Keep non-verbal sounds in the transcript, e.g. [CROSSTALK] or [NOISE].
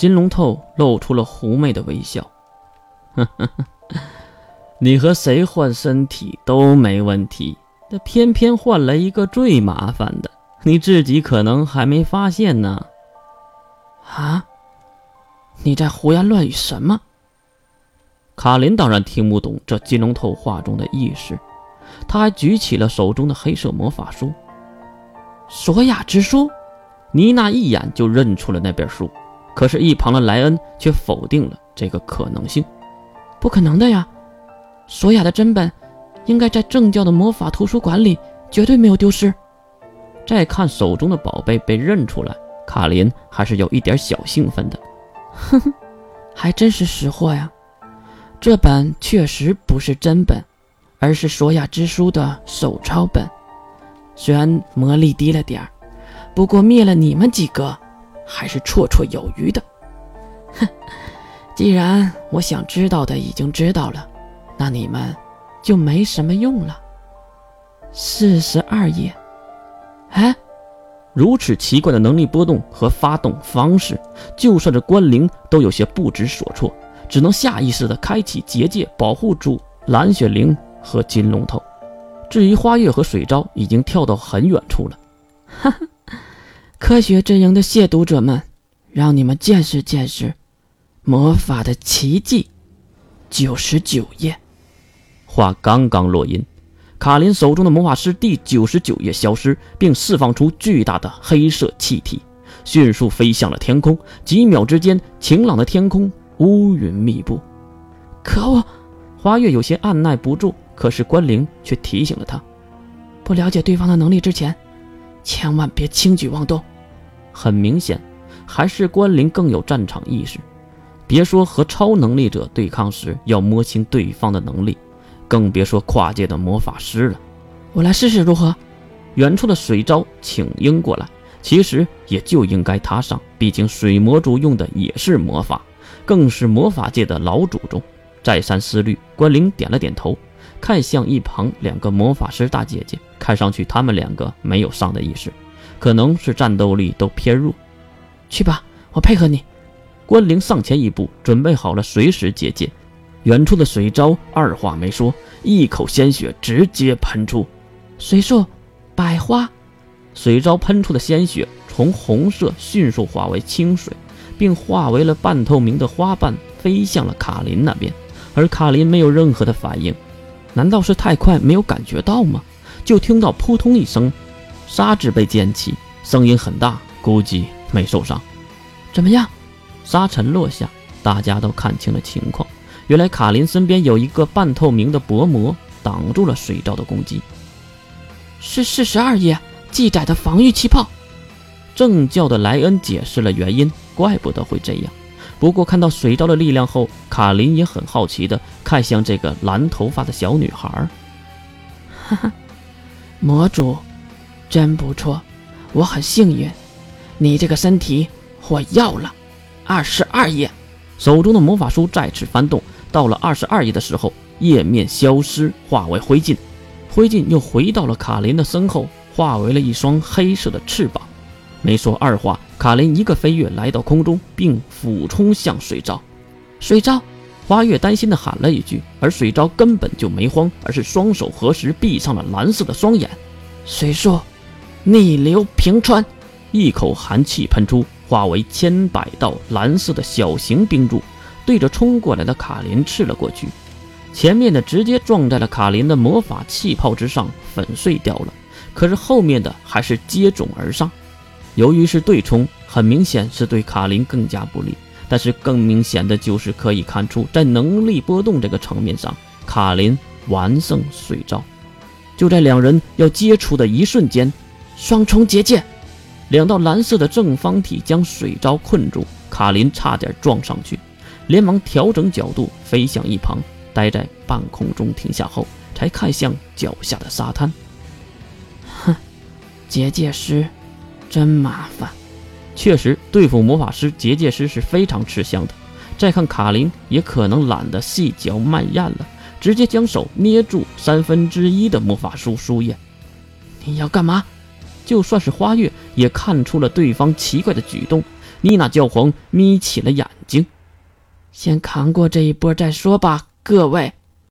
金龙透露出了狐媚的微笑。呵呵呵，你和谁换身体都没问题，但偏偏换了一个最麻烦的，你自己可能还没发现呢。啊！你在胡言乱语什么？卡林当然听不懂这金龙头话中的意思，他还举起了手中的黑色魔法书——索亚之书。妮娜一眼就认出了那本书，可是，一旁的莱恩却否定了这个可能性。不可能的呀！索亚的真本应该在正教的魔法图书馆里，绝对没有丢失。再看手中的宝贝被认出来，卡琳还是有一点小兴奋的。哼哼，还真是识货呀！这本确实不是真本，而是索亚之书的手抄本。虽然魔力低了点儿。不过灭了你们几个，还是绰绰有余的。哼，既然我想知道的已经知道了，那你们就没什么用了。四十二页，哎，如此奇怪的能力波动和发动方式，就算是关灵都有些不知所措，只能下意识的开启结界，保护住蓝雪灵和金龙头。至于花月和水昭，已经跳到很远处了。哈哈。科学阵营的亵渎者们，让你们见识见识魔法的奇迹。九十九页，话刚刚落音，卡林手中的魔法师第九十九页消失，并释放出巨大的黑色气体，迅速飞向了天空。几秒之间，晴朗的天空乌云密布。可恶！花月有些按耐不住，可是关灵却提醒了他：不了解对方的能力之前，千万别轻举妄动。很明显，还是关灵更有战场意识。别说和超能力者对抗时要摸清对方的能力，更别说跨界的魔法师了。我来试试如何？远处的水昭请缨过来，其实也就应该他上，毕竟水魔族用的也是魔法，更是魔法界的老祖宗。再三思虑，关灵点了点头，看向一旁两个魔法师大姐姐，看上去他们两个没有上的意识。可能是战斗力都偏弱，去吧，我配合你。关灵上前一步，准备好了随时结界。远处的水昭二话没说，一口鲜血直接喷出。水术，百花。水昭喷出的鲜血从红色迅速化为清水，并化为了半透明的花瓣，飞向了卡林那边。而卡林没有任何的反应，难道是太快没有感觉到吗？就听到扑通一声。沙纸被溅起，声音很大，估计没受伤。怎么样？沙尘落下，大家都看清了情况。原来卡林身边有一个半透明的薄膜，挡住了水罩的攻击。是四十二页记载的防御气泡。正教的莱恩解释了原因，怪不得会这样。不过看到水罩的力量后，卡林也很好奇的看向这个蓝头发的小女孩。哈 [LAUGHS] 哈，魔主。真不错，我很幸运。你这个身体我要了。二十二页，手中的魔法书再次翻动，到了二十二页的时候，页面消失，化为灰烬。灰烬又回到了卡林的身后，化为了一双黑色的翅膀。没说二话，卡林一个飞跃来到空中，并俯冲向水昭。水昭，花月担心的喊了一句，而水昭根本就没慌，而是双手合十，闭上了蓝色的双眼。水硕。逆流平川，一口寒气喷出，化为千百道蓝色的小型冰柱，对着冲过来的卡林刺了过去。前面的直接撞在了卡林的魔法气泡之上，粉碎掉了。可是后面的还是接踵而上。由于是对冲，很明显是对卡林更加不利。但是更明显的就是可以看出，在能力波动这个层面上，卡林完胜水照。就在两人要接触的一瞬间。双重结界，两道蓝色的正方体将水昭困住，卡林差点撞上去，连忙调整角度飞向一旁，待在半空中停下后，才看向脚下的沙滩。哼，结界师真麻烦。确实，对付魔法师，结界师是非常吃香的。再看卡林，也可能懒得细嚼慢咽了，直接将手捏住三分之一的魔法书书页。你要干嘛？就算是花月也看出了对方奇怪的举动，妮娜教皇眯起了眼睛。先扛过这一波再说吧，各位。